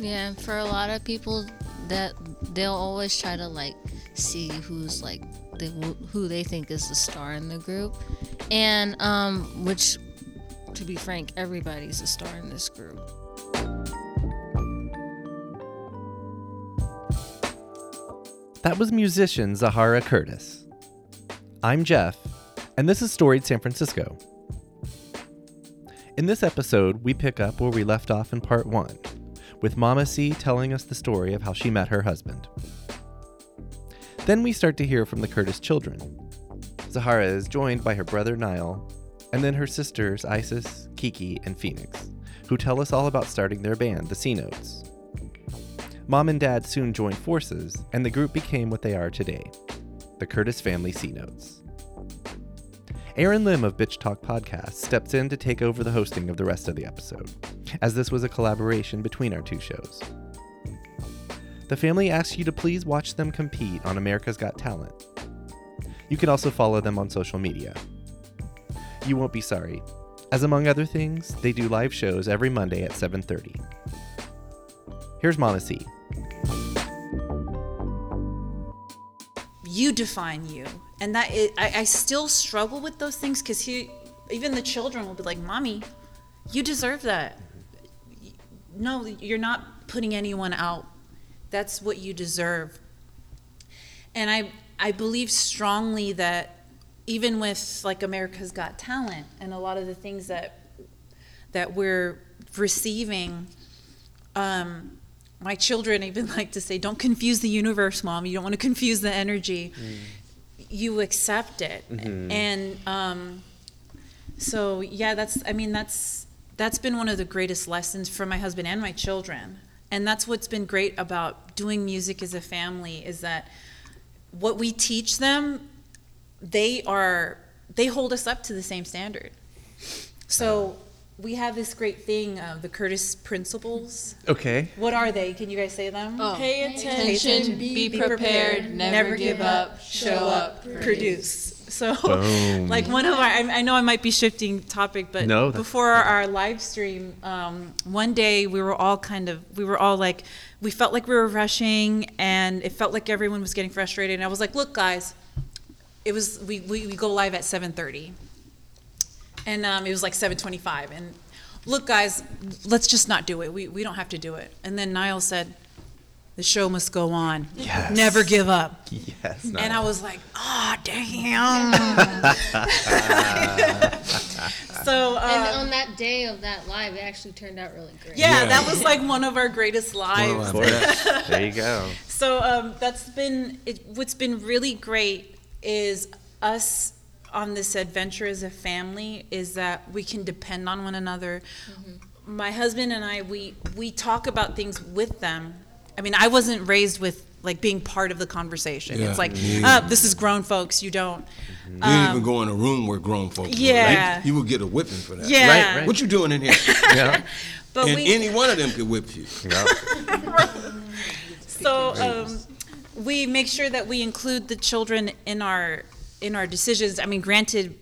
Yeah, for a lot of people, that they'll always try to like see who's like the, who they think is the star in the group, and um, which, to be frank, everybody's a star in this group. That was musician Zahara Curtis. I'm Jeff, and this is Storied San Francisco. In this episode, we pick up where we left off in part one, with Mama C telling us the story of how she met her husband. Then we start to hear from the Curtis children. Zahara is joined by her brother Niall, and then her sisters Isis, Kiki, and Phoenix, who tell us all about starting their band, the C Notes. Mom and Dad soon joined forces, and the group became what they are today the Curtis Family C Notes. Erin Lim of Bitch Talk Podcast steps in to take over the hosting of the rest of the episode, as this was a collaboration between our two shows. The family asks you to please watch them compete on America's Got Talent. You can also follow them on social media. You won't be sorry, as among other things, they do live shows every Monday at 7:30. Here's Mama C. you define you and that I, I still struggle with those things because he even the children will be like mommy you deserve that no you're not putting anyone out that's what you deserve and i i believe strongly that even with like america's got talent and a lot of the things that that we're receiving um, my children even like to say, "Don't confuse the universe, mom. You don't want to confuse the energy. Mm. You accept it." Mm-hmm. And um, so, yeah, that's. I mean, that's that's been one of the greatest lessons for my husband and my children. And that's what's been great about doing music as a family is that what we teach them, they are they hold us up to the same standard. So we have this great thing, uh, the Curtis principles. Okay. What are they? Can you guys say them? Oh. Pay attention, be, be prepared, never, give up, show up, produce. So, Boom. like one of our, I, I, know I might be shifting topic, but no, before our live stream, um, one day we were all kind of, we were all like, we felt like we were rushing, and it felt like everyone was getting frustrated. And I was like, look, guys, it was we we, we go live at 7:30 and um, it was like 725 and look guys let's just not do it. We, we don't have to do it. And then niall said the show must go on yes. never give up yes niall. and i was like oh damn so uh, and on that day of that live it actually turned out really great yeah, yeah. that was like one of our greatest lives there you go so um, that's been it, what's been really great is us on this adventure as a family is that we can depend on one another. Mm-hmm. My husband and I, we we talk about things with them. I mean, I wasn't raised with like being part of the conversation. Yeah, it's like, yeah. oh, this is grown folks. You don't. Mm-hmm. You didn't um, even go in a room where grown folks. Yeah. Were, right? You would get a whipping for that. Yeah. Right, right. What you doing in here? yeah. But and we, any one of them could whip you. Yeah. so um, we make sure that we include the children in our in our decisions, I mean, granted,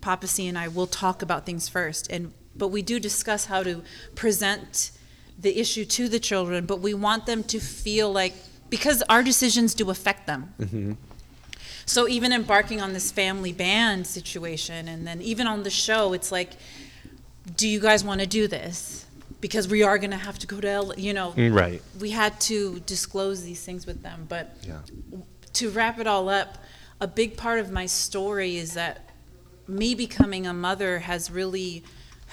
Papa C and I will talk about things first, and but we do discuss how to present the issue to the children, but we want them to feel like because our decisions do affect them. Mm-hmm. So even embarking on this family band situation, and then even on the show, it's like, do you guys want to do this? Because we are going to have to go to, L- you know, right. We had to disclose these things with them, but yeah. to wrap it all up, a big part of my story is that me becoming a mother has really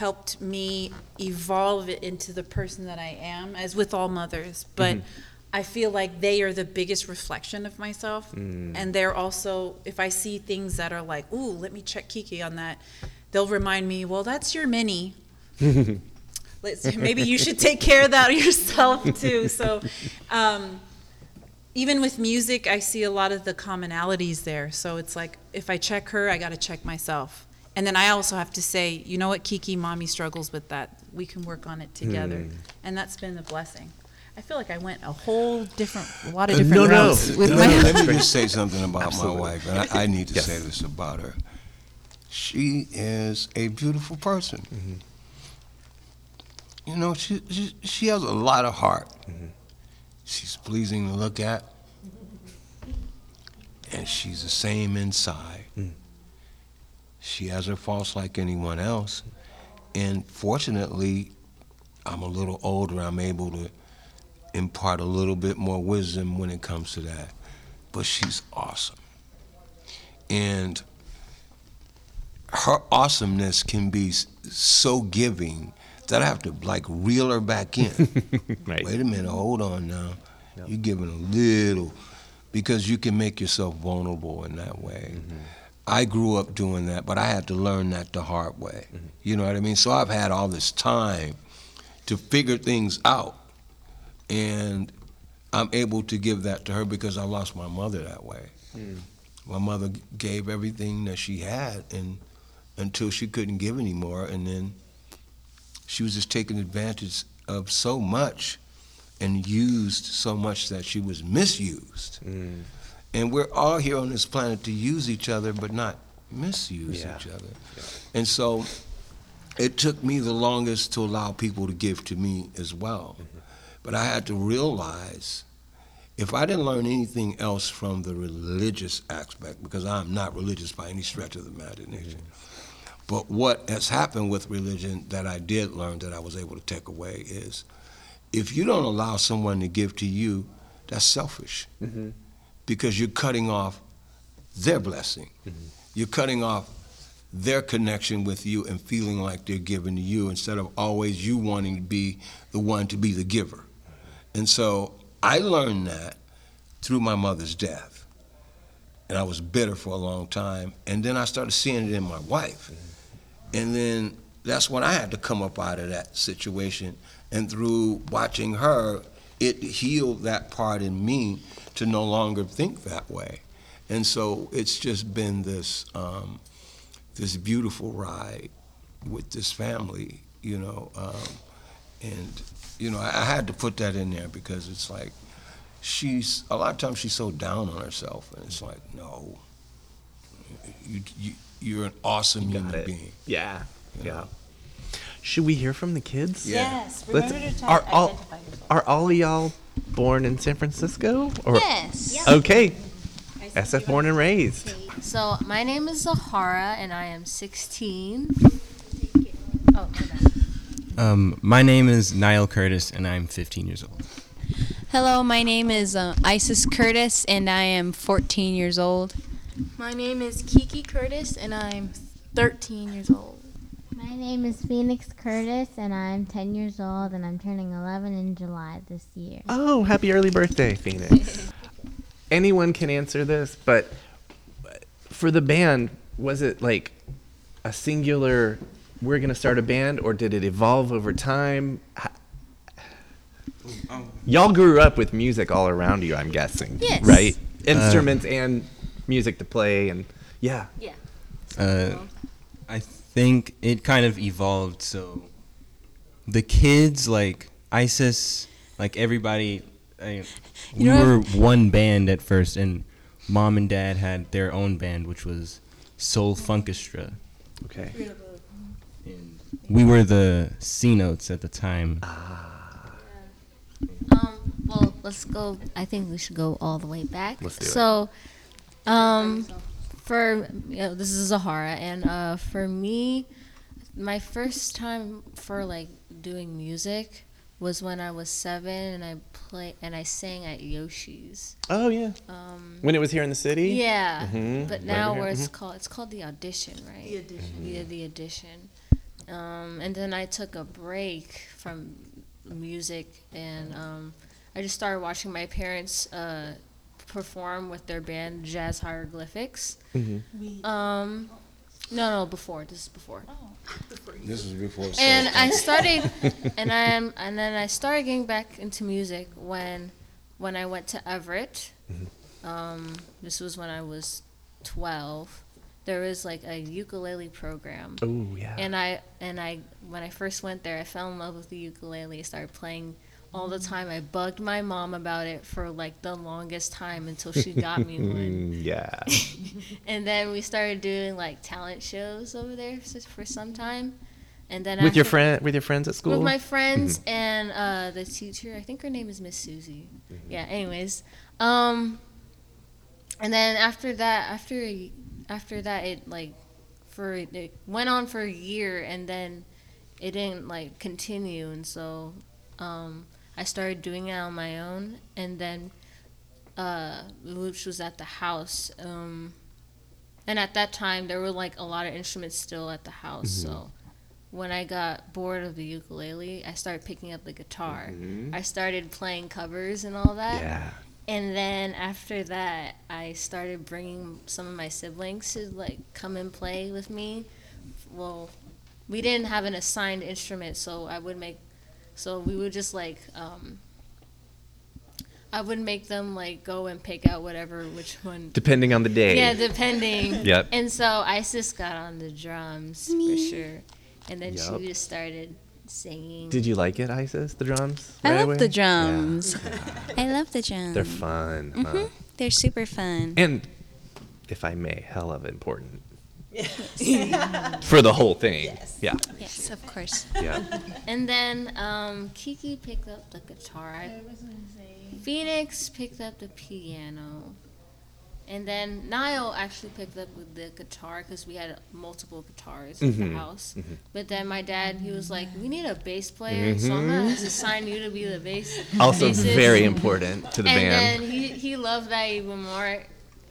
helped me evolve into the person that I am, as with all mothers. But mm-hmm. I feel like they are the biggest reflection of myself. Mm. And they're also, if I see things that are like, ooh, let me check Kiki on that, they'll remind me, well, that's your mini. Let's, maybe you should take care of that yourself too. So, um, even with music, I see a lot of the commonalities there. So it's like if I check her, I got to check myself. And then I also have to say, you know what, Kiki, mommy struggles with that. We can work on it together. Mm. And that's been a blessing. I feel like I went a whole different, a lot of uh, different no, routes no, with no, my. No, let me just say something about Absolutely. my wife, and I, I need to yes. say this about her. She is a beautiful person. Mm-hmm. you know, she she, she has a lot of heart. She's pleasing to look at, and she's the same inside. She has her faults like anyone else, and fortunately, I'm a little older. I'm able to impart a little bit more wisdom when it comes to that. But she's awesome, and her awesomeness can be so giving that I have to like reel her back in. Right. Wait a minute, hold on now. You're giving a little because you can make yourself vulnerable in that way. Mm-hmm. I grew up doing that, but I had to learn that the hard way. You know what I mean? So I've had all this time to figure things out. And I'm able to give that to her because I lost my mother that way. My mother gave everything that she had and until she couldn't give anymore and then she was just taking advantage of so much and used so much that she was misused. Mm. And we're all here on this planet to use each other but not misuse Yeah. each other. And so it took me the longest to allow people to give to me as well. Mm-hmm. But I had to realize if I didn't learn anything else from the religious aspect, because I'm not religious by any stretch of the imagination, mm-hmm. but what has happened with religion that I did learn that I was able to take away is if you don't allow someone to give to you, that's selfish. Mm-hmm. Because you're cutting off their blessing. Mm-hmm. You're cutting off their connection with you and feeling like they're giving to you instead of always you wanting to be the one to be the giver. And so I learned that through my mother's death. And I was bitter for a long time. And then I started seeing it in my wife. Mm-hmm. And then that's when I had to come up out of that situation. And through watching her, it healed that part in me to no longer think that way. And so it's just been this um, this beautiful ride with this family, you know. Um, and you know, I, I had to put that in there because it's like she's a lot of times she's so down on herself, and it's like, no, you, you you're an awesome human it. being. Yeah. Yeah. Should we hear from the kids? Yes. Let's- Remember to are all identify yourself. are all of y'all born in San Francisco? Or Yes. okay, SF born and raised. So my name is Zahara, and I am 16. Oh, my bad. Um, my name is Niall Curtis, and I'm 15 years old. Hello, my name is uh, Isis Curtis, and I am 14 years old. My name is Kiki Curtis, and I'm 13 years old. My name is Phoenix Curtis, and I'm 10 years old, and I'm turning 11 in July this year. Oh, happy early birthday, Phoenix. Anyone can answer this, but for the band, was it like a singular? We're gonna start a band, or did it evolve over time? Y'all grew up with music all around you, I'm guessing. Yes. Right? Instruments and music to play, and yeah. Yeah. Uh, I think it kind of evolved. So the kids, like Isis, like everybody, I, we know were one band at first, and mom and dad had their own band, which was Soul Funkestra. Okay. And we were the C notes at the time. Ah. Um, well, let's go. I think we should go all the way back. Let's do it. so, um, for you know, this is Zahara, and uh, for me, my first time for like doing music was when I was seven, and I play and I sang at Yoshi's. Oh yeah. Um, When it was here in the city. yeah, Mhm. but now over here. where it's called, it's called the audition, right? The audition. Yeah, the audition. Um, and then I took a break from music, and um, I just started watching my parents uh, perform with their band Jazz Hieroglyphics. Mhm. Um, no, no, before this is before. This is before. And I Funky. started, and I am, and then I started getting back into music when, when I went to Everett. Um, this was when I was twelve. There was like a ukulele program, Oh yeah. and I and I when I first went there, I fell in love with the ukulele. I started playing all the time. I bugged my mom about it for like the longest time until she got me one. yeah. And then we started doing like talent shows over there for some time. and then With your friend, with your friends at school. with my friends and uh, the teacher. I think her name is Miss Susie. Yeah. Anyways, um, and then after that, after after that, it like for it went on for a year, and then it didn't like continue, and so um, I started doing it on my own, and then uh, was at the house. Um, and at that time, there were like a lot of instruments still at the house, so when I got bored of the ukulele, I started picking up the guitar. I started playing covers and all that. yeah. And then after that, I started bringing some of my siblings to like come and play with me. Well, we didn't have an assigned instrument, so I would make, so we would just like, um, I would make them like go and pick out whatever which one. Depending on the day. Yeah, depending. Yep. And so Isis got on the drums for sure, and then Yup. she just started singing. Did you like it, Isis? The drums? I right love away? the drums. I love the drums. They're fun. huh? hmm They're super fun. And if I may, hell of important. For the whole thing. Yeah. Yes, of course. Yeah. And then um, Kiki picked up the guitar. I- Phoenix picked up the piano. And then Niall actually picked up with the guitar because we had multiple guitars in Mhm. the house. But then my dad, he was like, "We need a bass player, so I'm gonna Mhm. assign you to be the bass." Also bassist." very important to the and band. then he he loved that even more.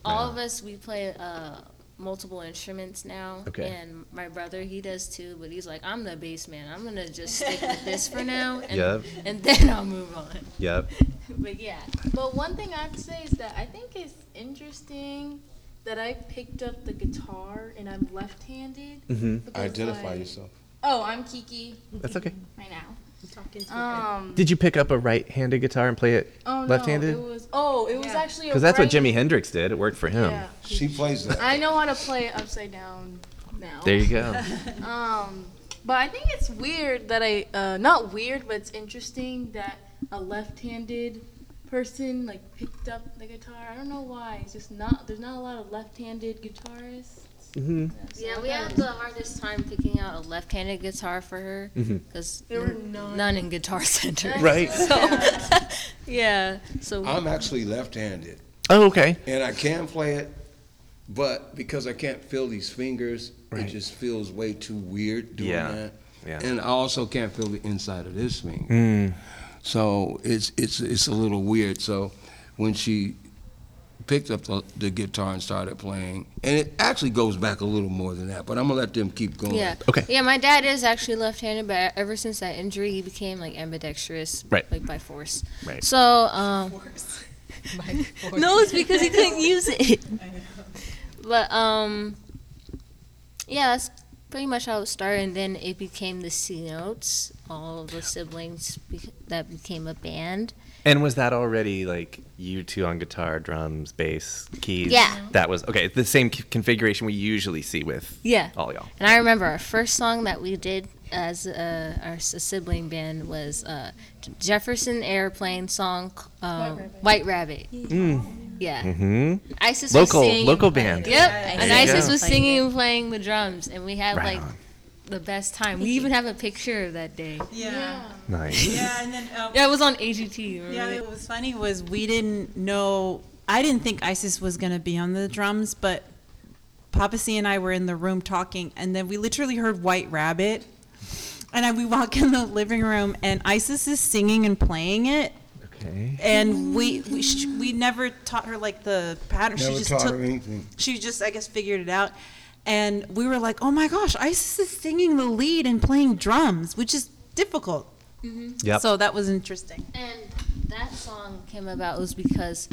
All of us we play uh, multiple instruments now. Okay. And my brother he does too, but he's like, I'm the bass man. I'm gonna just stick with this for now, and, Yep. and then I'll move on. Yep. But yeah, But one thing I have to say is that I think it's interesting that I picked up the guitar and I'm left-handed. Mhm. Identify like- yourself. Oh, I'm Kiki. That's okay. Right now. Talking to Um. Did you pick up a right-handed guitar and play it Oh left-handed? no, it was. Oh, it was actually. Because that's what right- Jimi Hendrix did. It worked for him. Yeah. She plays that. I know how to play it upside down now. There you go. um, but I think it's weird that I, uh, not weird, but it's interesting that a left-handed person like picked up the guitar. I don't know why. It's just not. There's not a lot of left-handed guitarists. Hmm yeah, we thought had the hardest time picking out a left-handed guitar for her because There were none. none in Guitar Center. Right. So yeah, so I'm actually left-handed, Oh, okay. and I can play it, but because I can't feel these fingers, Right. it just feels way too weird doing Yeah. that. Yeah. And I also can't feel the inside of this finger. Mm. So it's it's it's a little weird. So when she picked up the, the guitar and started playing, and it actually goes back a little more than that, but I'm gonna let them keep going. Yeah. Okay. Yeah, my dad is actually left-handed, but ever since that injury, he became like ambidextrous, Right. like by force. Right. So, um, no, it's because he couldn't use it. But um, yeah, that's pretty much how it started, and then it became the C notes. All the siblings bec- that became a band. And was that already like you two on guitar, drums, bass, keys? Yeah. That was okay. The same c- configuration we usually see with Yeah. all y'all. And I remember our first song that we did as uh, our s- sibling band was uh, Jefferson Airplane song, uh, White Rabbit. Mm. Yeah. Mm-hmm. Isis Local- was singing. local band. Yep. There And Isis go. was singing and playing the drums, and we had Right like on. the best time. We even have a picture of that day. Yeah. Nice. Yeah, and then um, Yeah, it was on AGT. Remember Yeah, what was funny was we didn't know. I didn't think Isis was gonna be on the drums, but Papa C and I were in the room talking, and then we literally heard White Rabbit, and I, we walk in the living room, and Isis is singing and playing it, Okay. and we we, sh- we never taught her like the pattern. Never she just taught took, her anything. she just I guess figured it out. And we were like, "Oh my gosh, Isis is singing the lead and playing drums, which is difficult." Yep. So that was interesting. And that song came about was because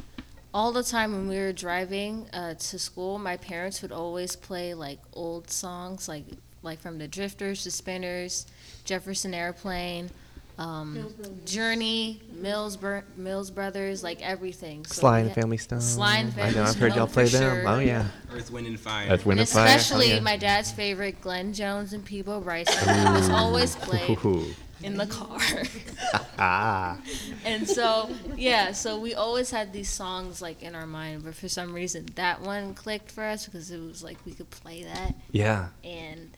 all the time when we were driving uh, to school, my parents would always play like old songs, like like from the Drifters, the Spinners, Jefferson Airplane, um, Journey, Mills Br- Mills Brothers, like everything. So Sly and had- Family Stone. Sly and Family Stone. I know. I've heard y'all play them. sure. Oh yeah. Earth, Wind, and Fire. Earth, Wind, And and Fire. Oh, especially yeah. my dad's favorite, Glenn Jones and Peabo Bryson, was always played Ooh. in the car. Ah. And so, yeah, so we always had these songs like in our mind, but for some reason that one clicked for us because it was like we could play that Yeah. and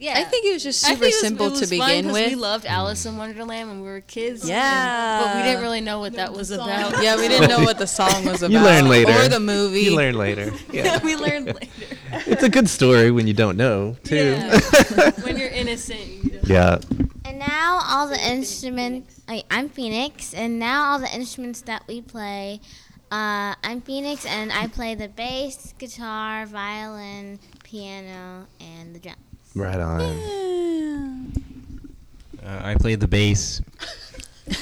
Yeah, I think it was just super was- simple to begin with. We loved Alice in Wonderland when we were kids. and- Yeah. but we didn't really know what that was about. yeah, we didn't know what the song was about. You learn later. Or the movie. You learn later. Yeah. we learned later. it's a good story when you don't know, too. Yeah. when you're innocent, you don't. Yeah. And now all the instruments. Like, I'm Phoenix, and now all the instruments that we play. Uh, I'm Phoenix, and I play the bass, guitar, violin, piano, and the drum. Right on. Uh, I play the bass.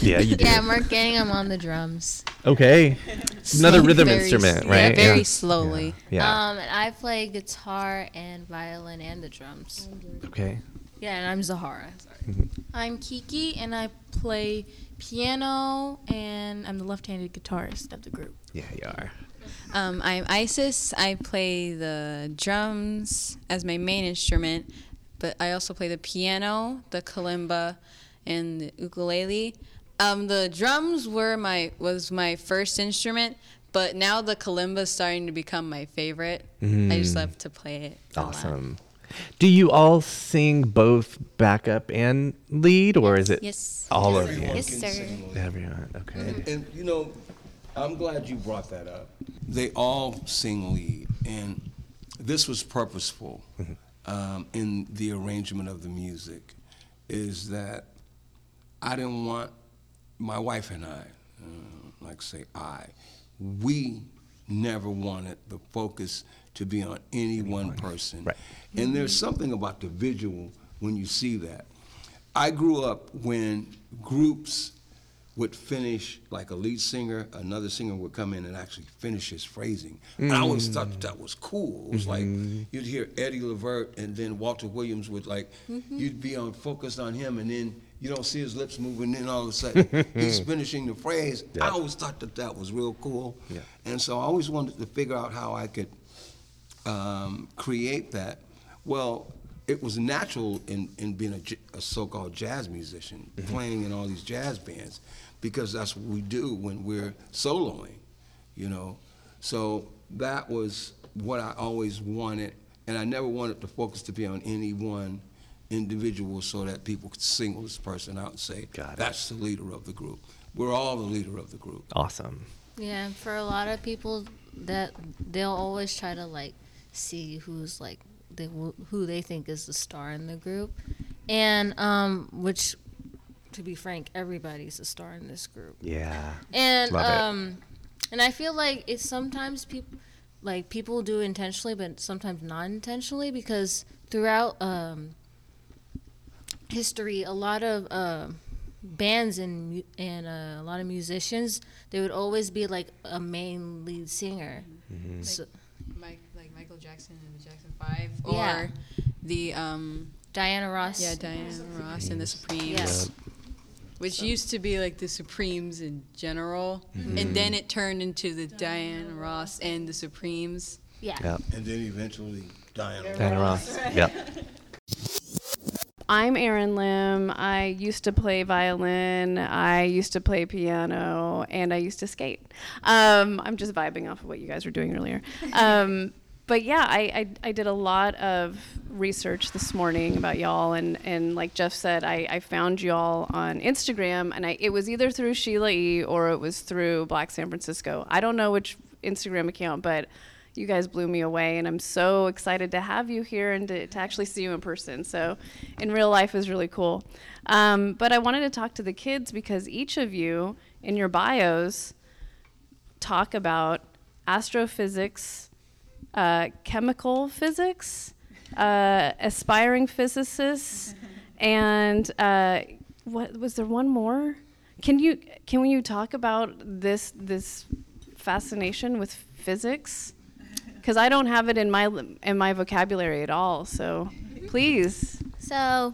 Yeah, you do. Yeah, Mark Gangham on the drums. Okay. Another rhythm Very instrument, s- right? Yeah, very Yeah. slowly. Yeah. Um, and I play guitar and violin and the drums. Okay. Yeah, and I'm Zahara. Sorry. I'm Kiki, and I play piano, and I'm the left-handed guitarist of the group. Yeah, you are. Um, I'm Isis. I play the drums as my main instrument, but I also play the piano, the kalimba, and the ukulele. Um, the drums were my was my first instrument, but now the kalimba is starting to become my favorite. I just Mm. love to play it. Awesome. Do you all sing both backup and lead, or is it Yes. all of you? Everyone Yes, sir. Everyone. Okay. And, and you know, I'm glad you brought that up. They all sing lead, and this was purposeful um, in the arrangement of the music. Is that I didn't want my wife and I, uh, like say I, we never wanted the focus to be on any one person. Right. And there's something about the visual when you see that. I grew up when groups would finish, like a lead singer, another singer would come in and actually finish his phrasing. And I always thought that, that was cool. It was like mm-hmm. you'd hear Eddie Levert and then Walter Williams would like, mm-hmm. you'd be on focused on him and then you don't see his lips moving, then all of a sudden he's finishing the phrase. I always thought that that was real cool. Yeah. And so I always wanted to figure out how I could um, create that. Well, it was natural in, in being a so-called jazz musician, mm-hmm. playing in all these jazz bands, because that's what we do when we're soloing, you know. So that was what I always wanted, and I never wanted the focus to be on any one individual so that people could single this person out and say, Got it. that's the leader of the group. We're all the leader of the group. Awesome. Yeah, and for a lot of people, that they'll always try to like see who's like they who they think is the star in the group, and um, which, to be frank, everybody's a star in this group. Yeah. And Love it. um, and I feel like it's sometimes people like people do intentionally, but sometimes not intentionally because throughout um, history, a lot of uh, bands and and uh, a lot of musicians, there would always be like a main lead singer. Mm-hmm. So, Mike, like Michael Jackson and the Jackson Five, or Yeah. the um, Diana Ross. yeah Diana Ross and the Supremes. Yes. Which used to be like the Supremes in general, and then it turned into the Diana Ross and the Supremes. Yeah. Yep. And then eventually Diana. Diana Ross. Yep. I'm Erin Lim. I used to play violin. I used to play piano, and I used to skate. Um, I'm just vibing off of what you guys were doing earlier. Um, but yeah, I, I, I did a lot of research this morning about y'all, and, and like Jeff said, I, I found y'all on Instagram, and I, it was either through Sheila E. or it was through Black San Francisco. I don't know which Instagram account, but you guys blew me away and i'm so excited to have you here and to, to actually see you in person so in real life is really cool um, but i wanted to talk to the kids because each of you in your bios talk about astrophysics uh, chemical physics uh, aspiring physicists and uh, what was there one more can you can you talk about this this fascination with physics because I don't have it in my in my vocabulary at all. So, please. So,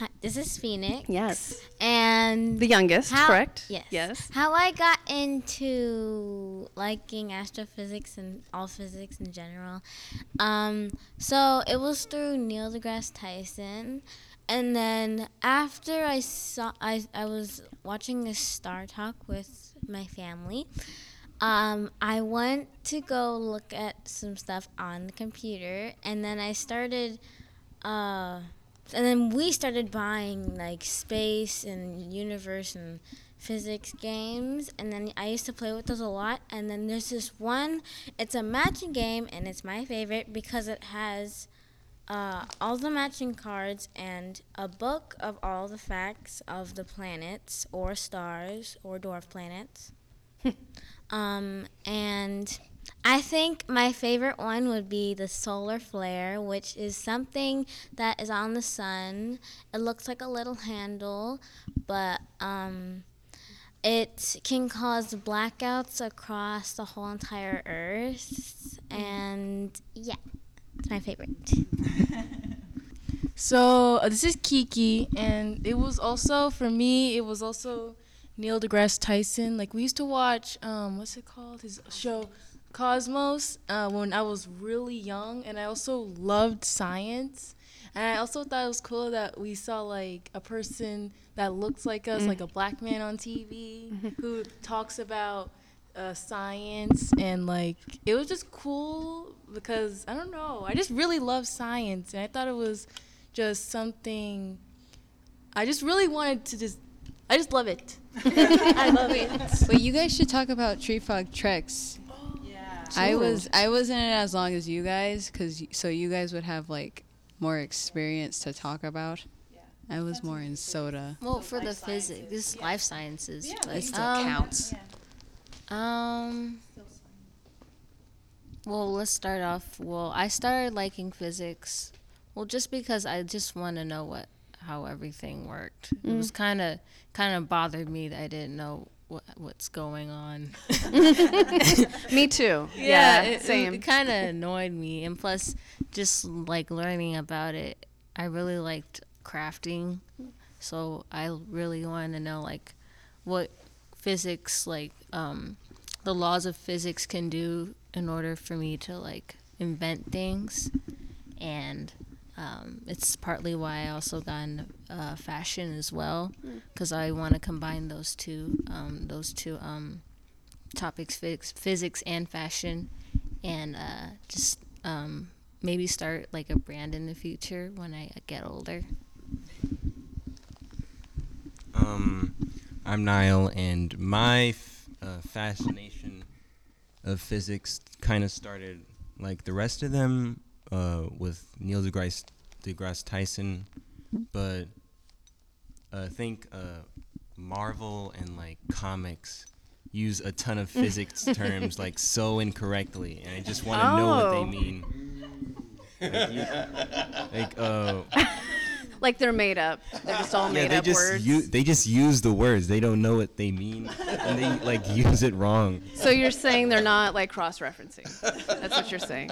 hi, this is Phoenix. Yes. And The youngest, how- correct? Yes. Yes. How I got into liking astrophysics and all physics in general. Um, so it was through Neil deGrasse Tyson. And then after I saw, I, I was watching a Star Talk with my family. Um, I went to go look at some stuff on the computer, and then I started uh, and then we started buying like space and universe and physics games. And then I used to play with those a lot. And then there's this one it's a matching game and it's my favorite because it has uh, all the matching cards and a book of all the facts of the planets or stars or dwarf planets. Um, and I think my favorite one would be the solar flare, which is something that is on the sun. It looks like a little handle, but um, it can cause blackouts across the whole entire Earth. And yeah, it's my favorite. So uh, this is Kiki, and it was also for me. It was also Neil deGrasse Tyson. Like we used to watch, um, what's it called? His show Cosmos uh, when I was really young, and I also loved science. And I also thought it was cool that we saw like a person that looks like us, Mm. like a black man on TV, who talks about uh, science and like it was just cool because I don't know, I just really love science, and I thought it was just something. I just really wanted to just, I just love it. I love it. But you guys should talk about Tree Frog Treks. I was I was in it as long as you guys, cause so you guys would have like more experience to talk about. I was more in soda. Well, for the physics, this is life sciences. Yeah, but, it still um, counts. Um. Well, let's start off. Well, I started liking physics. Well, just because I just want to know what how everything worked. It Mm. was kind of kind of bothered me that I didn't know what what's going on. Me too. Yeah, Yeah, it, same. It, kind of annoyed me, and plus, just like learning about it, I really liked crafting. So I really wanted to know like what physics, like um, the laws of physics, can do in order for me to like invent things, and um, it's partly why I also got into uh, fashion as well, because I want to combine those two, um, those two um, topics, physics, physics and fashion, and uh, just um, maybe start like a brand in the future when I get older. Um, I'm Niall, and my f- uh, fascination of physics kind of started like the rest of them uh, with Neil deGrasse, deGrasse Tyson, but uh, I think uh, Marvel and like comics use a ton of physics terms like so incorrectly, and I just want to know what Oh. they mean. Like, you- like uh, Like they're made up. They're just all made they up just words. u- they just use the words. They don't know what they mean, and they like use it wrong. So you're saying they're not like cross-referencing. That's what you're saying.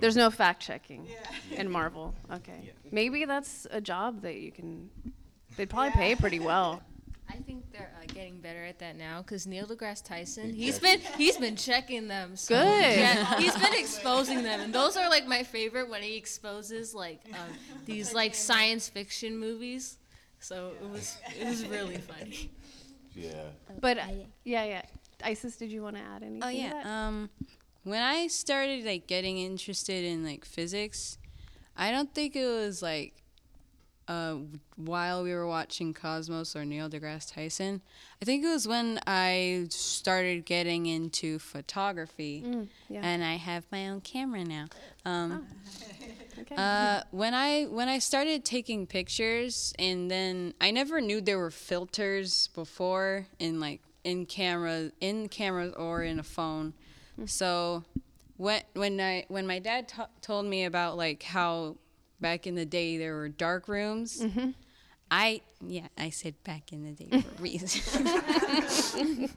There's no fact checking in Marvel. Okay. Maybe that's a job that you can. They'd probably pay pretty well. I think they're uh, getting better at that now because Neil deGrasse Tyson, he's been he's been checking them. So Good. Yeah, he's been exposing them, and those are like my favorite when he exposes like um, these like science fiction movies. So it was it was really funny. Yeah. But uh, yeah, yeah. Isis, did you want to add anything? Oh to yeah. that? Um, when I started like getting interested in like physics, I don't think it was like uh, while we were watching Cosmos or Neil deGrasse Tyson. I think it was when I started getting into photography, Mm, yeah. and I have my own camera now. Um, Okay. uh, when I when I started taking pictures, and then I never knew there were filters before in like in camera in cameras or in a phone. So when when I when my dad t- told me about like how back in the day there were dark rooms, I yeah I said back in the day for a reason.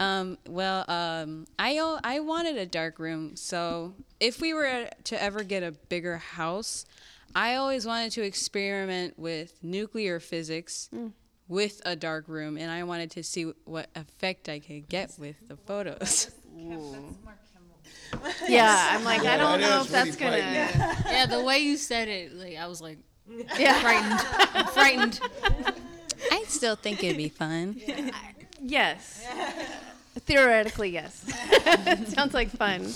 Um, well, um, I I wanted a dark room, so if we were to ever get a bigger house, I always wanted to experiment with nuclear physics with a dark room, and I wanted to see what effect I could get with the photos. yeah, I'm like, I don't know is if that's pretty gonna. frightening. Yeah, the way you said it, like I was like Yeah. frightened, I'm frightened. I still think it'd be fun. Yes. Theoretically, yes. Sounds like fun.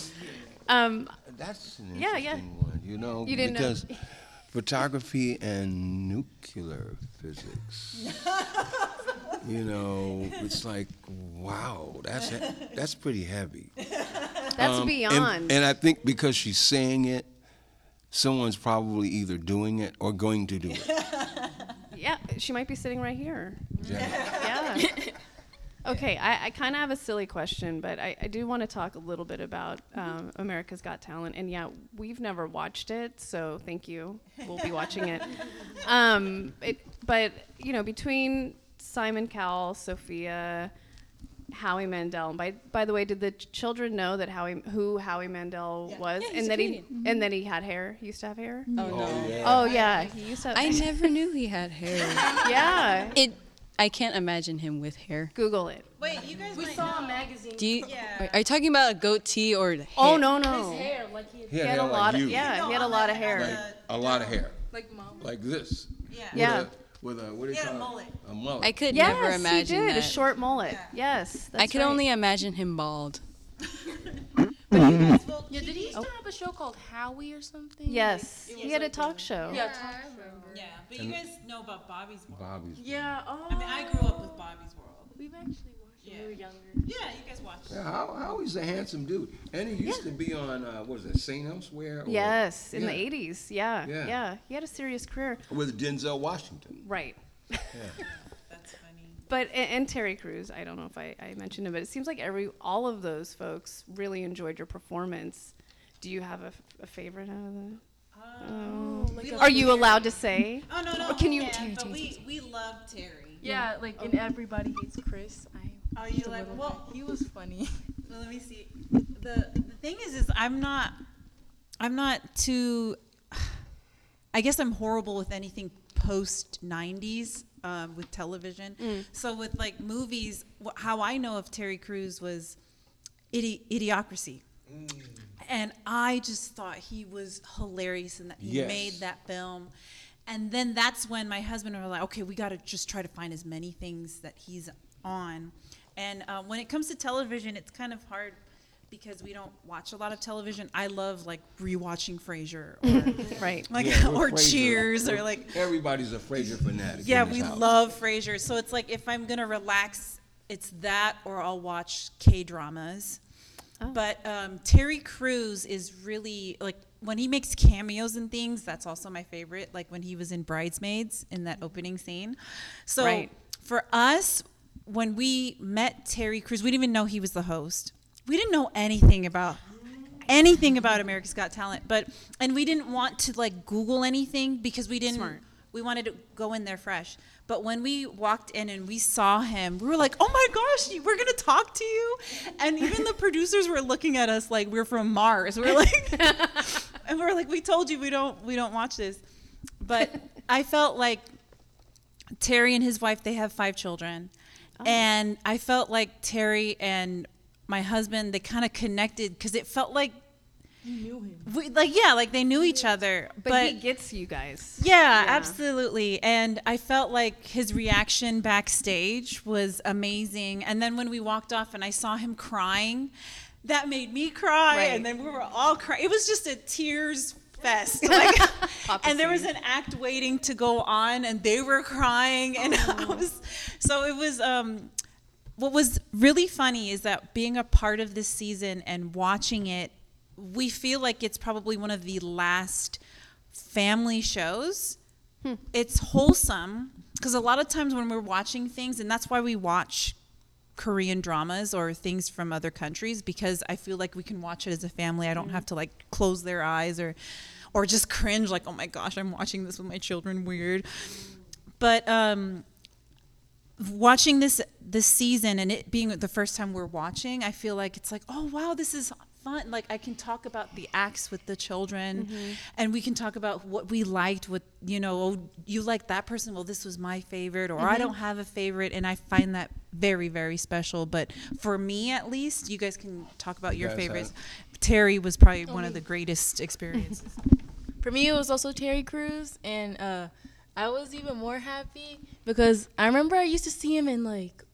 Um, That's an Yeah, yeah. one, you know, You didn't know. Photography and nuclear physics. you know, it's like, wow, that's that's pretty heavy. That's Um, and- beyond. And, I think because she's saying it, someone's probably either doing it or going to do it. yeah, she might be sitting right here. Yeah. Yeah. Okay, I, I kind of have a silly question, but I, I do want to talk a little bit about um, America's Got Talent. And yeah, we've never watched it, so thank you. We'll be watching it. Um, it but, you know, between Simon Cowell, Sophia, Howie Mandel. And by by the way, did the ch- children know that Howie who Howie Mandel was, Yeah, he's and a that he comedian. and that he had hair? He used to have hair. Oh, no. Oh, yeah. Oh yeah, he used to. Have I never knew he had hair. Yeah. It. I can't imagine him with hair. Google it. Wait, you guys We saw a magazine. Do you? Are, are you talking about a goatee or? the Oh no no. His hair, like he had, He had He had a hair like lot of you. yeah. He had a lot of hair. Like a lot of hair. like mom. Like this. Yeah. With Yeah. A, with a, what do you He had a call mullet. it? A mullet. I could yes, never imagine he did that. a short mullet. Yes, I that's could right. only imagine him bald. Yeah, did he oh. used to have a show called Howie or something? Yes, Like, he was had a talk show. Yeah, talk show. Yeah, but you guys know about Bobby's World. Bobby's. Yeah. Oh. I mean, I grew up with Bobby's World. We've actually watched it when we were younger. Yeah, you guys watched. It. Yeah, how, how he's a handsome dude. And he used to be on, uh, what is it, St. Elsewhere? or- Yes, in the Yeah. '80s. Yeah, Yeah. yeah, He had a serious career. With Denzel Washington. Right. That's funny. But and, and Terry Crews, I don't know if I, I mentioned him, but it seems like every all of those folks really enjoyed your performance. Do you have a, f- a favorite out of the? Oh, like Are you allowed to say? Oh no, no. Or can you? Yeah, but we we love Terry. Yeah, like in Everybody Hates Chris. I. Oh, you a like? Well, bit. he was funny. Well, let me see. The the thing is, is I'm not, I'm not too. I guess I'm horrible with anything post '90s um, with television. So with like movies, how I know of Terry Crews was Idi- Idiocracy. And I just thought he was hilarious and that he Yes. made that film. And then that's when my husband and I were like, okay, we got to just try to find as many things that he's on. And uh, when it comes to television, it's kind of hard because we don't watch a lot of television. I love like rewatching Frasier or Right. like Yeah, or Frasier. Cheers or We're- like Everybody's a Frasier fanatic. yeah, we house. love Frasier. So it's like if I'm gonna relax, it's that or I'll watch K dramas. But um, Terry Crews is really like when he makes cameos and things. That's also my favorite. Like when he was in Bridesmaids in that opening scene. So Right. for us, when we met Terry Crews, we didn't even know he was the host. We didn't know anything about anything about America's Got Talent, but and we didn't want to like Google anything because we didn't. Smart. We wanted to go in there fresh. But when we walked in and we saw him, we were like, "Oh my gosh, we're gonna talk to you!" And even the producers were looking at us like we're from Mars. We're like, and we are like, "We told you we don't we don't watch this." But I felt like Terry and his wife they have five children, oh. and I felt like Terry and my husband they kind of connected because it felt like You knew him. we, like yeah like they knew each other But, he gets you guys. yeah, absolutely. And I felt like his reaction backstage was amazing. And then when we walked off and I saw him crying, that made me cry. Right. And then we were all crying. It was just a tears fest. Like, and there was an act waiting to go on, and they were crying. And I was, so it was. Um, what was really funny is that being a part of this season and watching it, we feel like it's probably one of the last family shows. It's wholesome because a lot of times when we're watching things, and that's why we watch Korean dramas or things from other countries because I feel like we can watch it as a family. I don't have to like close their eyes or or just cringe like, "Oh my gosh, I'm watching this with my children weird." But um watching this this season and it being the first time we're watching, I feel like it's like, "Oh wow, this is fun. Like I can talk about the acts with the children and we can talk about what we liked what you know, oh, you like that person, well this was my favorite or I don't have a favorite and I find that very very special, but for me at least, you guys can talk about your Yes, favorites. Terry was probably one of the greatest experiences. For me, it was also Terry Crews, and uh, I was even more happy because I remember I used to see him in like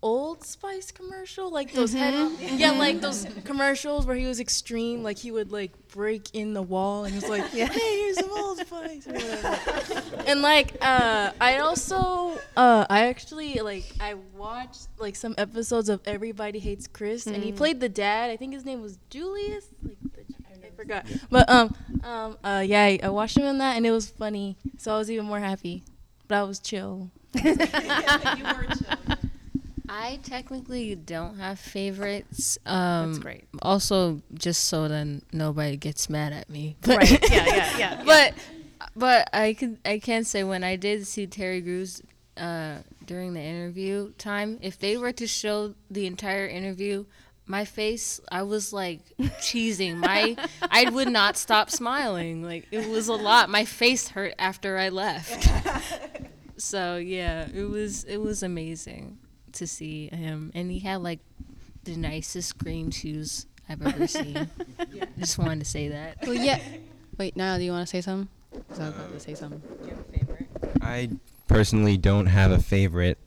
Old Spice commercial, like those head, yeah, like those commercials where he was extreme, like he would like break in the wall and he was like, yeah. "Hey, here's some Old Spice." twice and like uh I also uh I actually like I watched like some episodes of Everybody Hates Chris and he Mm. played the dad. I think his name was Julius. Like the, I forgot. But um um uh yeah, I, I watched him in that and it was funny. So I was even more happy. But I was chill. you were chill. I technically don't have favorites. Um, That's great. Also, just so then nobody gets mad at me. Right. Yeah, yeah, yeah, But but I could I can say when I did see Terry Crews uh, during the interview time, if they were to show the entire interview, my face I was like cheesing. My I would not stop smiling. Like it was a lot. My face hurt after I left. so yeah, it was it was amazing to see him, and he had like the nicest green shoes I've ever seen. Just wanted to say that. Well, yeah. Wait, now do you want to say something? 'Cause I was about to say something. I personally don't have a favorite,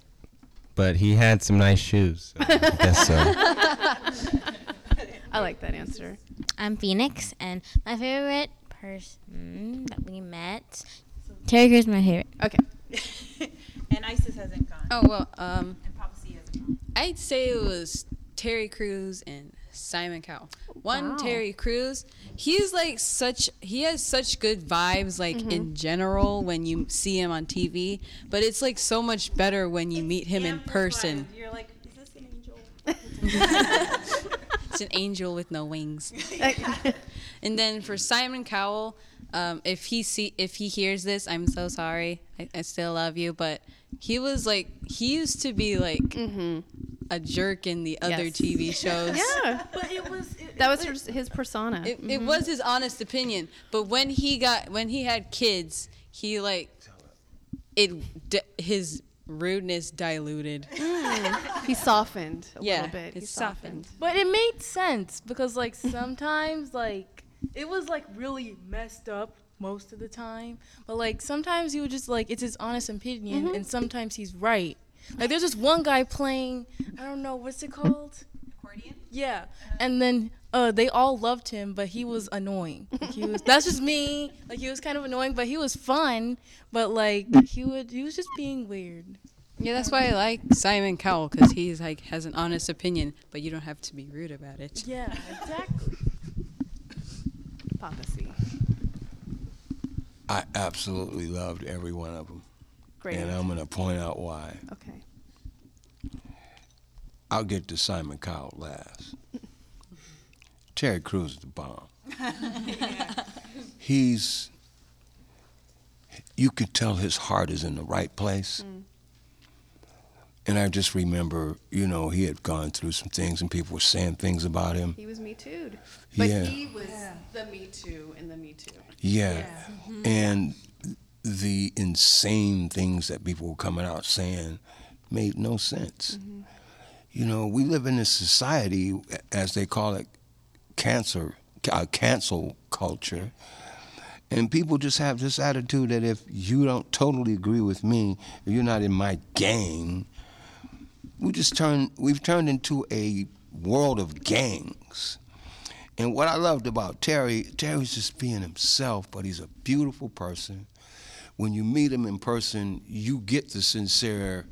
but he had some nice shoes. So I guess so. I like that answer. I'm Phoenix, and my favorite person that we met, Terry Crews, my favorite. Okay. and Isis hasn't gone. Oh well, um, I'd say it was Terry Crews and Simon Cowell. One Wow. Terry Crews, he's like such he has such good vibes like in general when you see him on TV, but it's like so much better when you meet him in person. You're like, is this an angel? It's an angel with no wings. and then for Simon Cowell, um, if he see if he hears this, I'm so sorry. I, I still love you, but he was like he used to be like mm-hmm. a jerk in the other Yes. TV shows. Yeah. But it was That was his, his persona. It, it mm-hmm. was his honest opinion, but when he got when he had kids, he like it d- his rudeness diluted. Mm. he softened a Yeah, little bit. He it softened. But it made sense because like sometimes like it was like really messed up most of the time. But like sometimes he would just like it's his honest opinion and sometimes he's right. Like there's this one guy playing I don't know what's it called? Accordion? Yeah. And then uh they all loved him but he was annoying. Like, he was that's just me. Like he was kind of annoying but he was fun, but like he would he was just being weird. Yeah, that's why I like Simon Cowell because he's like has an honest opinion, but you don't have to be rude about it. Yeah, exactly. Papa C. I absolutely loved every one of them. Great. And I'm going to point out why. Okay. I'll get to Simon Cowell last. Terry Crews is the bomb. He's, you could tell his heart is in the right place. Mm. And I just remember, you know, he had gone through some things and people were saying things about him. He was Me Too'd. But Yeah. he was the Me Too in the Me Too. Yeah. And the insane things that people were coming out saying made no sense. You know, we live in a society, as they call it, cancer, uh, cancel culture. And people just have this attitude that if you don't totally agree with me, if you're not in my gang, we just turn we've turned into a world of gangs. And what I loved about Terry, Terry's just being himself, but he's a beautiful person. When you meet him in person, you get the sincere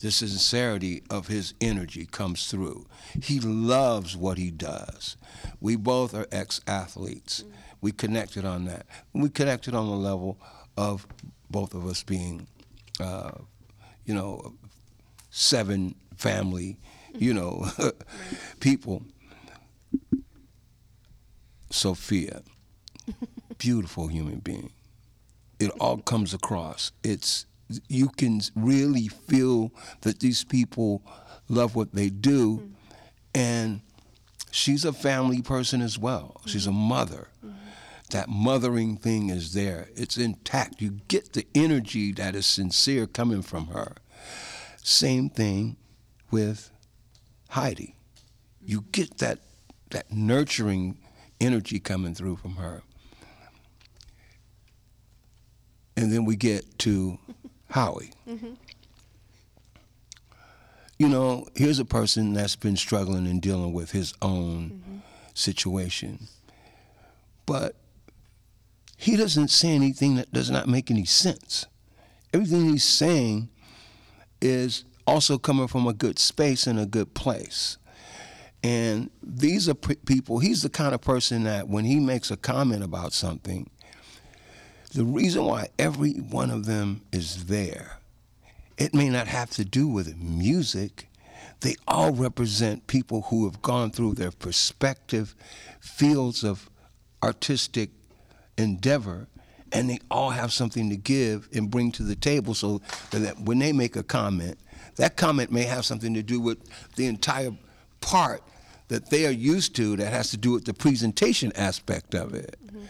the sincerity of his energy comes through. He loves what he does. We both are ex-athletes. We connected on that. We connected on the level of both of us being, uh, you know, seven family, you know, people. Sophia, beautiful human being. It all comes across. It's you can really feel that these people love what they do, and she's a family person as well. She's a mother. That mothering thing is there. It's intact. You get the energy that is sincere coming from her. Same thing with Heidi. You get that that nurturing energy coming through from her. And then we get to Howie. Mm-hmm. You know, here's a person that's been struggling and dealing with his own mm-hmm. situation. But he doesn't say anything that does not make any sense. Everything he's saying is also coming from a good space and a good place. And these are p- people, he's the kind of person that when he makes a comment about something, the reason why every one of them is there, it may not have to do with music. They all represent people who have gone through their perspective fields of artistic endeavor and they all have something to give and bring to the table so that when they make a comment, that comment may have something to do with the entire part that they are used to that has to do with the presentation aspect of it. Mm-hmm.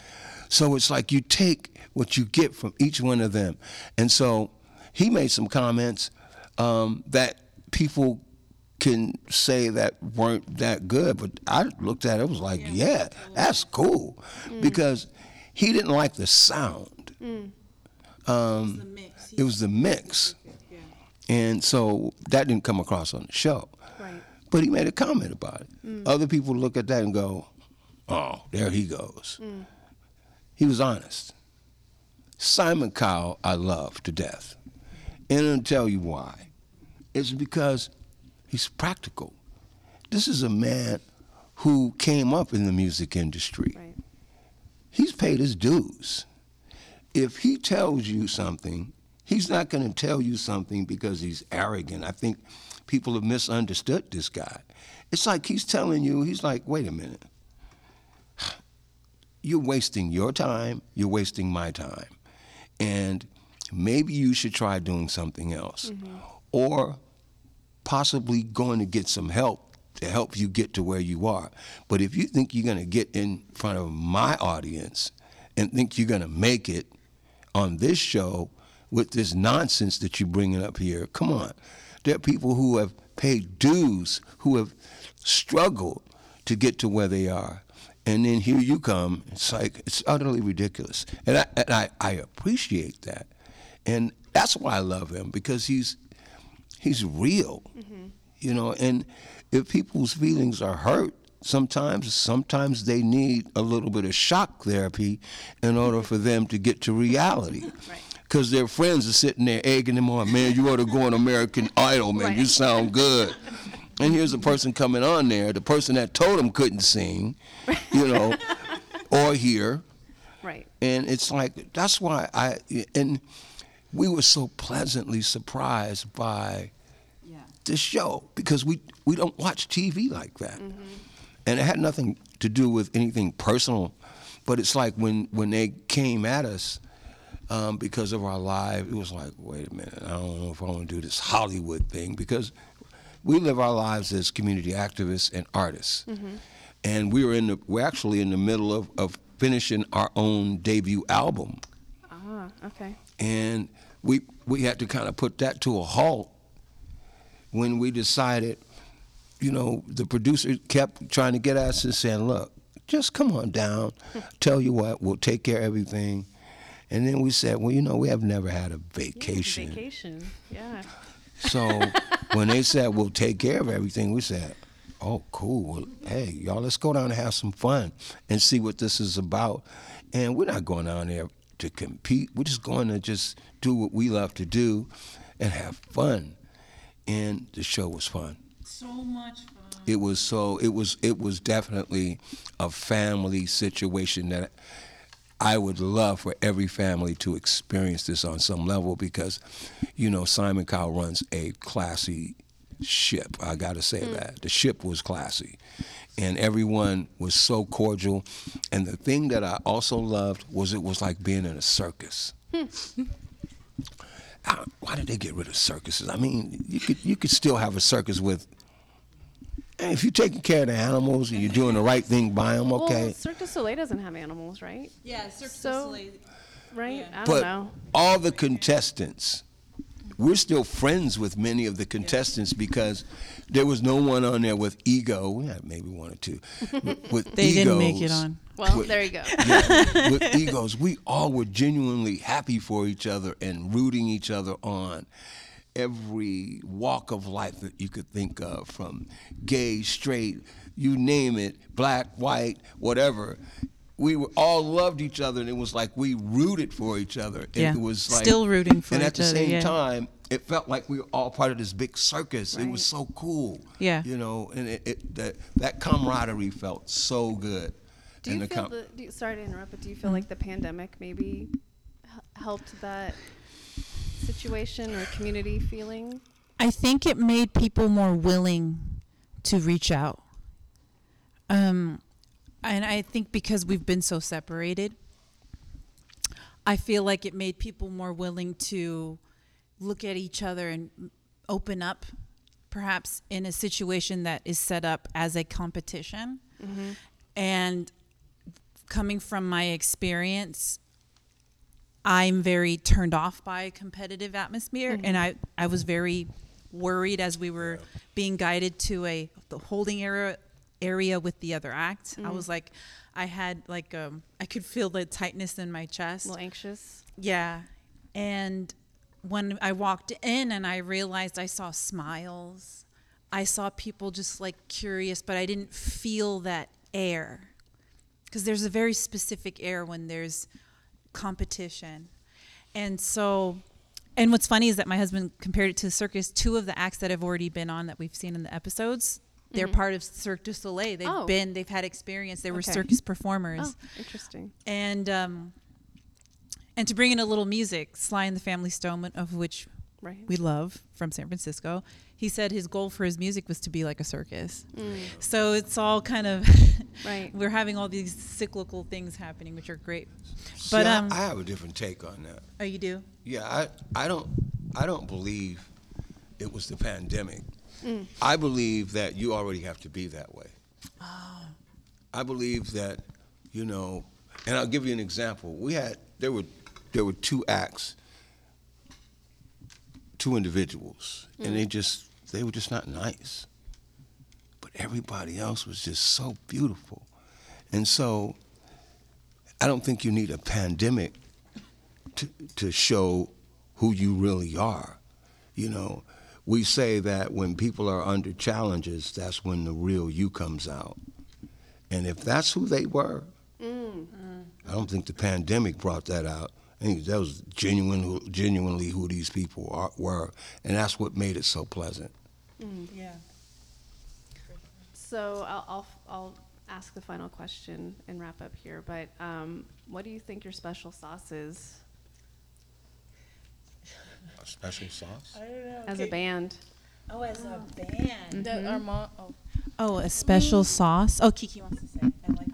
So it's like you take what you get from each one of them. And so he made some comments um, that people can say that weren't that good, but I looked at it, was like, yeah, yeah that's cool. Mm. Because he didn't like the sound. Mm. Um, it, was mix. it was the mix. And so that didn't come across on the show. Right. But he made a comment about it. Mm. Other people look at that and go, oh, there he goes. Mm. He was honest. Simon Cowell, I love to death. And I'll tell you why. It's because he's practical. This is a man who came up in the music industry. Right he's paid his dues. If he tells you something, he's not going to tell you something because he's arrogant. I think people have misunderstood this guy. It's like he's telling you, he's like, wait a minute. You're wasting your time, you're wasting my time. And maybe you should try doing something else. Mm-hmm. Or possibly going to get some help to help you get to where you are. But if you think you're going to get in front of my audience and think you're going to make it on this show with this nonsense that you're bringing up here, come on. There are people who have paid dues, who have struggled to get to where they are. And then here you come. It's like, it's utterly ridiculous. And I, and I, I appreciate that. And that's why I love him because he's he's real, mm-hmm. you know. And if people's feelings are hurt, sometimes sometimes they need a little bit of shock therapy in order for them to get to reality. Because their friends are sitting there egging them on, man, you ought to go on American Idol, man, right. you sound good. And here's a person coming on there, the person that told him couldn't sing, you know, or hear. Right. And it's like, that's why I, and we were so pleasantly surprised by this show because we we don't watch TV like that, mm-hmm. and it had nothing to do with anything personal, but it's like when when they came at us. Um, because of our live, it was like, wait a minute, I don't know if I want to do this Hollywood thing because we live our lives as community activists and artists, mm-hmm. and we were in the we're actually in the middle of, of finishing our own debut album. Ah, okay. And we we had to kind of put that to a halt when we decided, you know, the producer kept trying to get us and saying, look, just come on down. Tell you what, we'll take care of everything. And then we said, well, you know, we have never had a vacation. Yeah, vacation, yeah. So when they said we'll take care of everything, we said, oh, cool. Well, hey, y'all, let's go down and have some fun and see what this is about. And we're not going down there to compete. We're just going to just do what we love to do and have fun and the show was fun. So much fun. It was so it was it was definitely a family situation that I would love for every family to experience this on some level because, you know, Simon Cowell runs a classy ship. I got to say mm. that the ship was classy, and everyone was so cordial. And the thing that I also loved was it was like being in a circus. Hmm. why did they get rid of circuses? I mean, you could you could still have a circus with. If you're taking care of the animals and you're doing the right thing by them, okay. Well, Cirque du Soleil doesn't have animals, right? Yeah, Cirque so, du Soleil. Right? Yeah. I but know. all the contestants, we're still friends with many of the contestants yeah. because there was no one on there with ego. We had maybe one or two. With they egos. didn't make it on. Well, with, there you go. Yeah, with egos, we all were genuinely happy for each other and rooting each other on. Every walk of life that you could think of, from gay, straight, you name it, black, white, whatever, we were all loved each other, and it was like we rooted for each other. And Yeah. It was like Still rooting for And at the same yeah. time, it felt like we were all part of this big circus. It was so cool. Yeah. You know, and it, it that that camaraderie felt so good. Do you the feel com- the? Do you, sorry to interrupt, but do you feel mm-hmm. like the pandemic maybe helped that situation or community feeling? I think it made people more willing to reach out. Um, and I think because we've been so separated, I feel like it made people more willing to look at each other and open up, perhaps in a situation that is set up as a competition. And coming from my experience, I'm very turned off by a competitive atmosphere, and I, I was very worried as we were being guided to a the holding area area with the other act. I Mhm. was like, I had like um, I could feel the tightness in my chest. A little anxious. Yeah, and when I walked in and I realized I saw smiles, I saw people just like curious, but I didn't feel that air because there's a very specific air when there's competition. And so, and what's funny is that my husband compared it to the circus. Two of the acts that have already been on that we've seen in the episodes, they're Mhm. part of Cirque du Soleil. They've Oh. been, they've had experience. They were Okay. circus performers. Oh, interesting. And um, and to bring in a little music, Sly and the Family Stone, of which Right. we love from San Francisco. He said his goal for his music was to be like a circus. Mm. So it's all kind of Right. We're having all these cyclical things happening, which are great. See, But I- um, I, have a different take on that. oh, you do? Yeah, I, I don't I don't believe it was the pandemic. Mm. I believe that you already have to be that way. Oh. I believe that, you know, and I'll give you an example. We had there were there were two acts, two individuals, and they just they were just not nice. But everybody else was just so beautiful. And so I don't think you need a pandemic to, to show who you really are. You know, we say that when people are under challenges, that's when the real you comes out. And if that's who they were, Mm. I don't think the pandemic brought that out. I think that was genuine, genuinely who these people are, were, and that's what made it so pleasant. Mm. Yeah. So I'll, I'll I'll ask the final question and wrap up here. But um, what do you think your special sauce is A special sauce. as a band? Oh, as a band. That our mom. Oh. Oh, a special sauce. Oh, Kiki wants to say. I like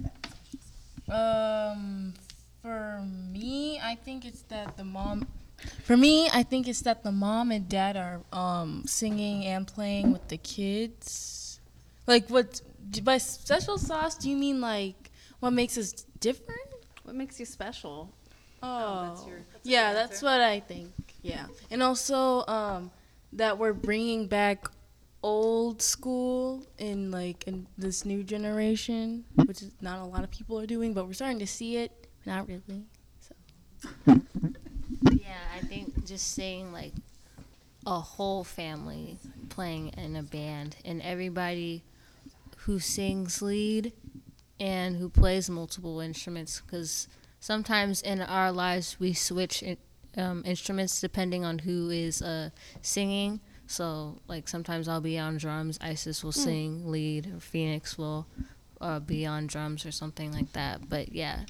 that. Um, for me, I think it's that the mom. For me, I think it's that the mom and dad are um singing and playing with the kids. Like what by special sauce? Do you mean like what makes us different? What makes you special? Oh, that's your- that's yeah, that's answer. what I think. Yeah, and also um that we're bringing back old school in like in this new generation, which is not a lot of people are doing, but we're starting to see it. Not really. Yeah, I think just seeing like a whole family playing in a band and everybody who sings lead and who plays multiple instruments because sometimes in our lives we switch in, um, instruments depending on who is uh, singing. So, like, sometimes I'll be on drums, Isis will Mm. sing lead, or Phoenix will uh, be on drums or something like that. But yeah.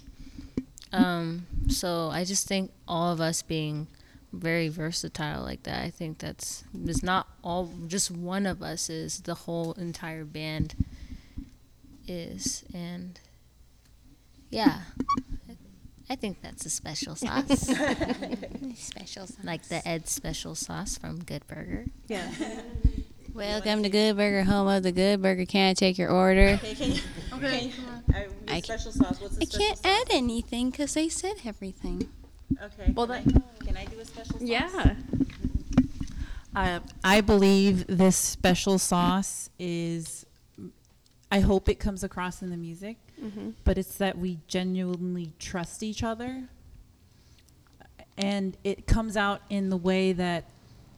Um, so I just think all of us being very versatile like that, I think that's it's not all just one of us is the whole entire band is and yeah. I think that's a special sauce. Special sauce. Like the Ed special sauce from Good Burger. Yeah. Welcome to Good Burger, home of the Good Burger. Can I take your order? Okay, can you, Okay, I, I- special sauce. What's the I special can't sauce? add anything because they said everything. Okay. Well, can, that- I, can I do a special sauce? Yeah. Uh, I believe this special sauce is. I hope it comes across in the music, Mhm. but it's that we genuinely trust each other. And it comes out in the way that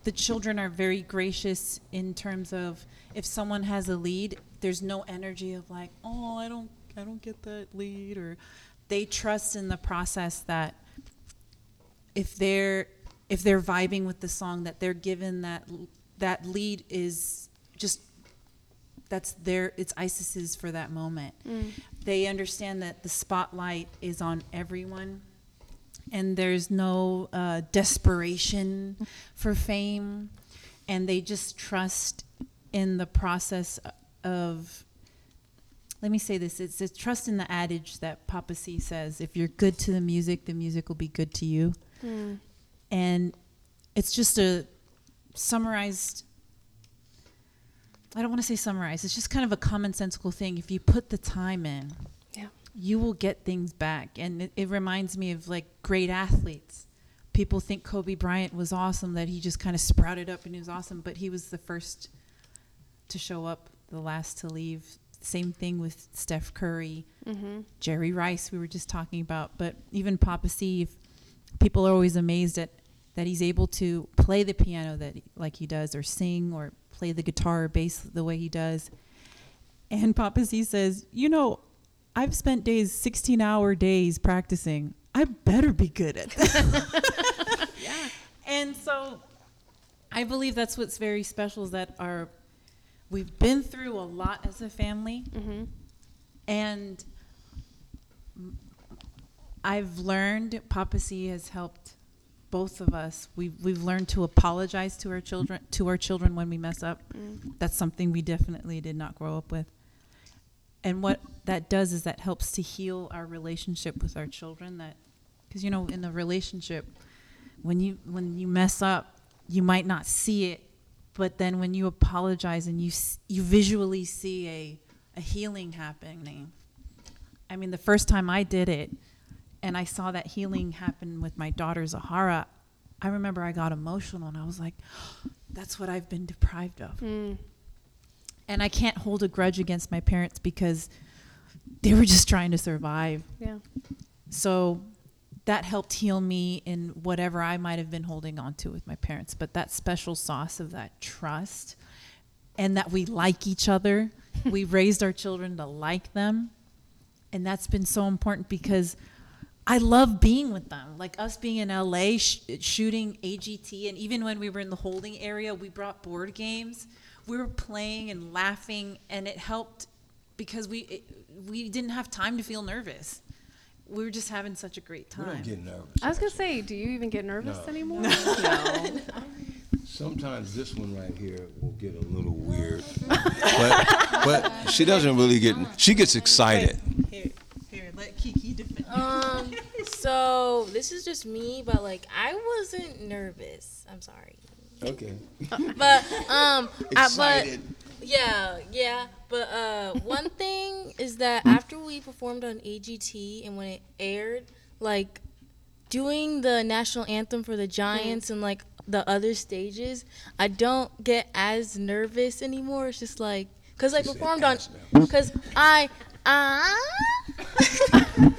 the children are very gracious in terms of if someone has a lead, there's no energy of like, oh, I don't, I don't get that lead, or they trust in the process that if they're if they're vibing with the song that they're given that that lead is just that's their it's Isis's for that moment. Mm. They understand that the spotlight is on everyone and there's no uh, desperation for fame and they just trust in the process of let me say this it's a trust in the adage that papa c says if you're good to the music the music will be good to you Mm. and it's just a summarized i don't want to say summarized it's just kind of a commonsensical thing if you put the time in Yeah. you will get things back and it, it reminds me of like great athletes people think kobe bryant was awesome that he just kind of sprouted up and he was awesome but he was the first to show up the last to leave same thing with steph curry Mhm. jerry rice we were just talking about but even papa c if people are always amazed at that he's able to play the piano that like he does or sing or play the guitar or bass the way he does. And papa c says you know i've spent days 16 hour days practicing. I better be good at that yeah and so i believe that's what's very special is that our we've been through a lot as a family Mm-hmm. and I've learned Papa C has helped both of us. We've we've learned to apologize to our children to our children when we mess up. Mm. That's something we definitely did not grow up with. And what that does is that helps to heal our relationship with our children. That because you know in the relationship, when you when you mess up, you might not see it, but then when you apologize and you s- you visually see a a healing happening. I mean, the first time I did it, and I saw that healing happen with my daughter Zahara, I remember I got emotional and I was like, "That's what I've been deprived of." Mm. And I can't hold a grudge against my parents because they were just trying to survive. Yeah. So that helped heal me in whatever I might have been holding on to with my parents. But that special sauce of that trust and that we like each other, we raised our children to like them. And that's been so important because I love being with them. Like us being in LA sh- shooting AGT, and even when we were in the holding area, we brought board games. We were playing and laughing, and it helped because we it, we didn't have time to feel nervous. We were just having such a great We time. don't get nervous. I was gonna say, do you even get nervous No. anymore? No. Sometimes this one right here will get a little weird, but but she doesn't really get. She gets excited. Here, here, let Kiki defend. Um, so this is just me, but like I wasn't nervous. I'm sorry. Okay. But um, I, Excited. but yeah, yeah. But uh, one thing is that after we performed on AGT and when it aired, like doing the national anthem for the Giants and like the other stages, I don't get as nervous anymore. It's just like because I performed on because I uh,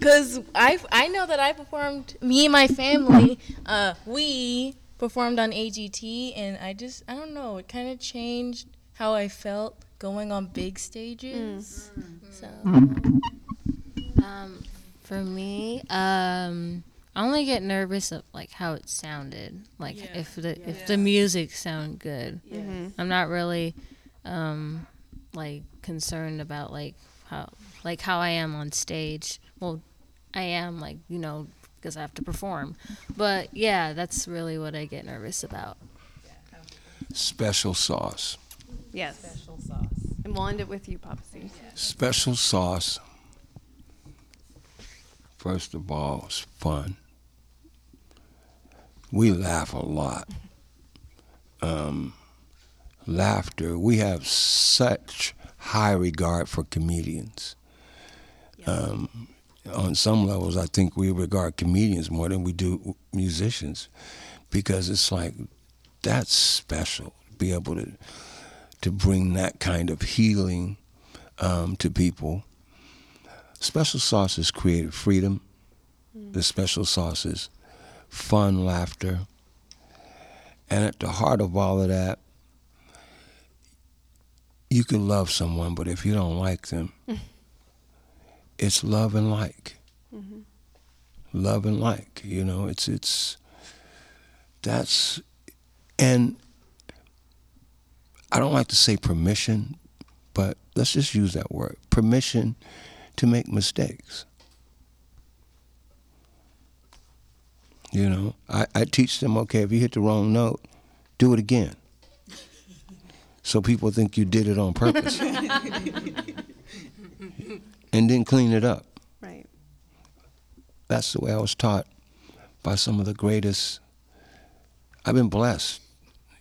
Cause I I know that I performed me and my family uh we performed on AGT and I just I don't know it kind of changed how I felt going on big stages. So Um, for me, um, I only get nervous of like how it sounded, like Yeah. if the if Yeah. the music sound good. Mhm. I'm not really, um, like concerned about like how like how I am on stage. Well, I am like you know because I have to perform, but yeah, that's really what I get nervous about. Special sauce. Yes. Special sauce. And we'll end it with you, Papa C. Special sauce. First of all, is fun. We laugh a lot. Um, laughter. We have such high regard for comedians. Um, on some levels, I think we regard comedians more than we do musicians, because it's like that's special to be able to to bring that kind of healing um, to people. Special sauces created freedom. The special sauces, fun, laughter, and at the heart of all of that, you can love someone, but if you don't like them, it's love and like. Love and like, you know, it's it's that's and I don't like to say permission, but let's just use that word. Permission to make mistakes. You know, I, I teach them, okay, if you hit the wrong note, do it again. So people think you did it on purpose. and then clean it up. Right. That's the way I was taught by some of the greatest. I've been blessed,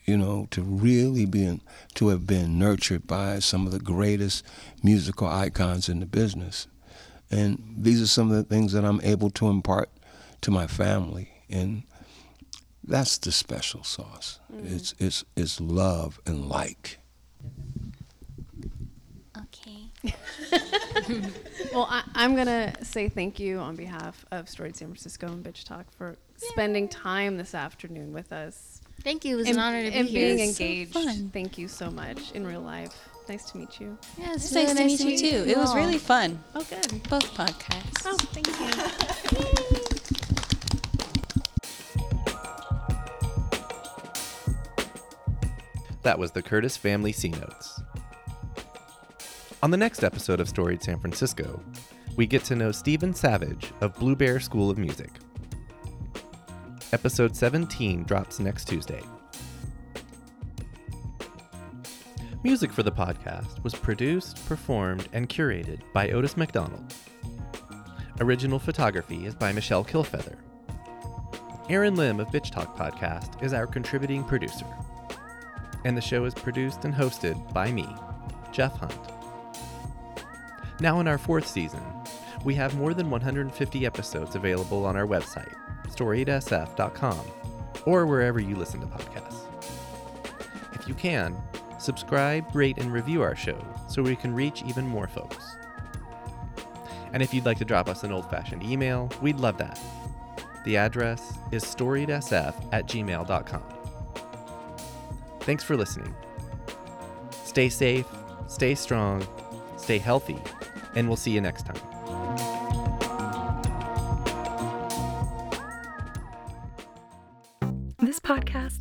you know, to really be to have been nurtured by some of the greatest musical icons in the business. And these are some of the things that I'm able to impart to my family. And that's the special sauce. Mm-hmm. It's it's it's love and like. Okay. well, I, I'm gonna say thank you on behalf of Storied San Francisco and Bitch Talk for spending time this afternoon with us. Thank you. It was and, an honor to be and here. being It's so engaged. fun. Thank you so much in real life. Nice to meet you. Yeah, It's nice to meet you too. It was really fun. Oh, good. Both podcasts. Oh, thank you. That was the Curtis Family C Notes. On the next episode of Storied San Francisco, we get to know Stephen Savage of Blue Bear School of Music. Episode 17 drops next Tuesday. Music for the podcast was produced, performed, and curated by Otis McDonald. Original photography is by Michelle Kilfeather. Erin Lim of Bitch Talk Podcast is our contributing producer and the show is produced and hosted by me, Jeff Hunt. Now, in our fourth season, we have more than 150 episodes available on our website, storiedsf.com, or wherever you listen to podcasts. If you can, subscribe, rate, and review our show so we can reach even more folks. And if you'd like to drop us an old fashioned email, we'd love that. The address is storiedsf at gmail.com. Thanks for listening. Stay safe, stay strong, stay healthy, and we'll see you next time.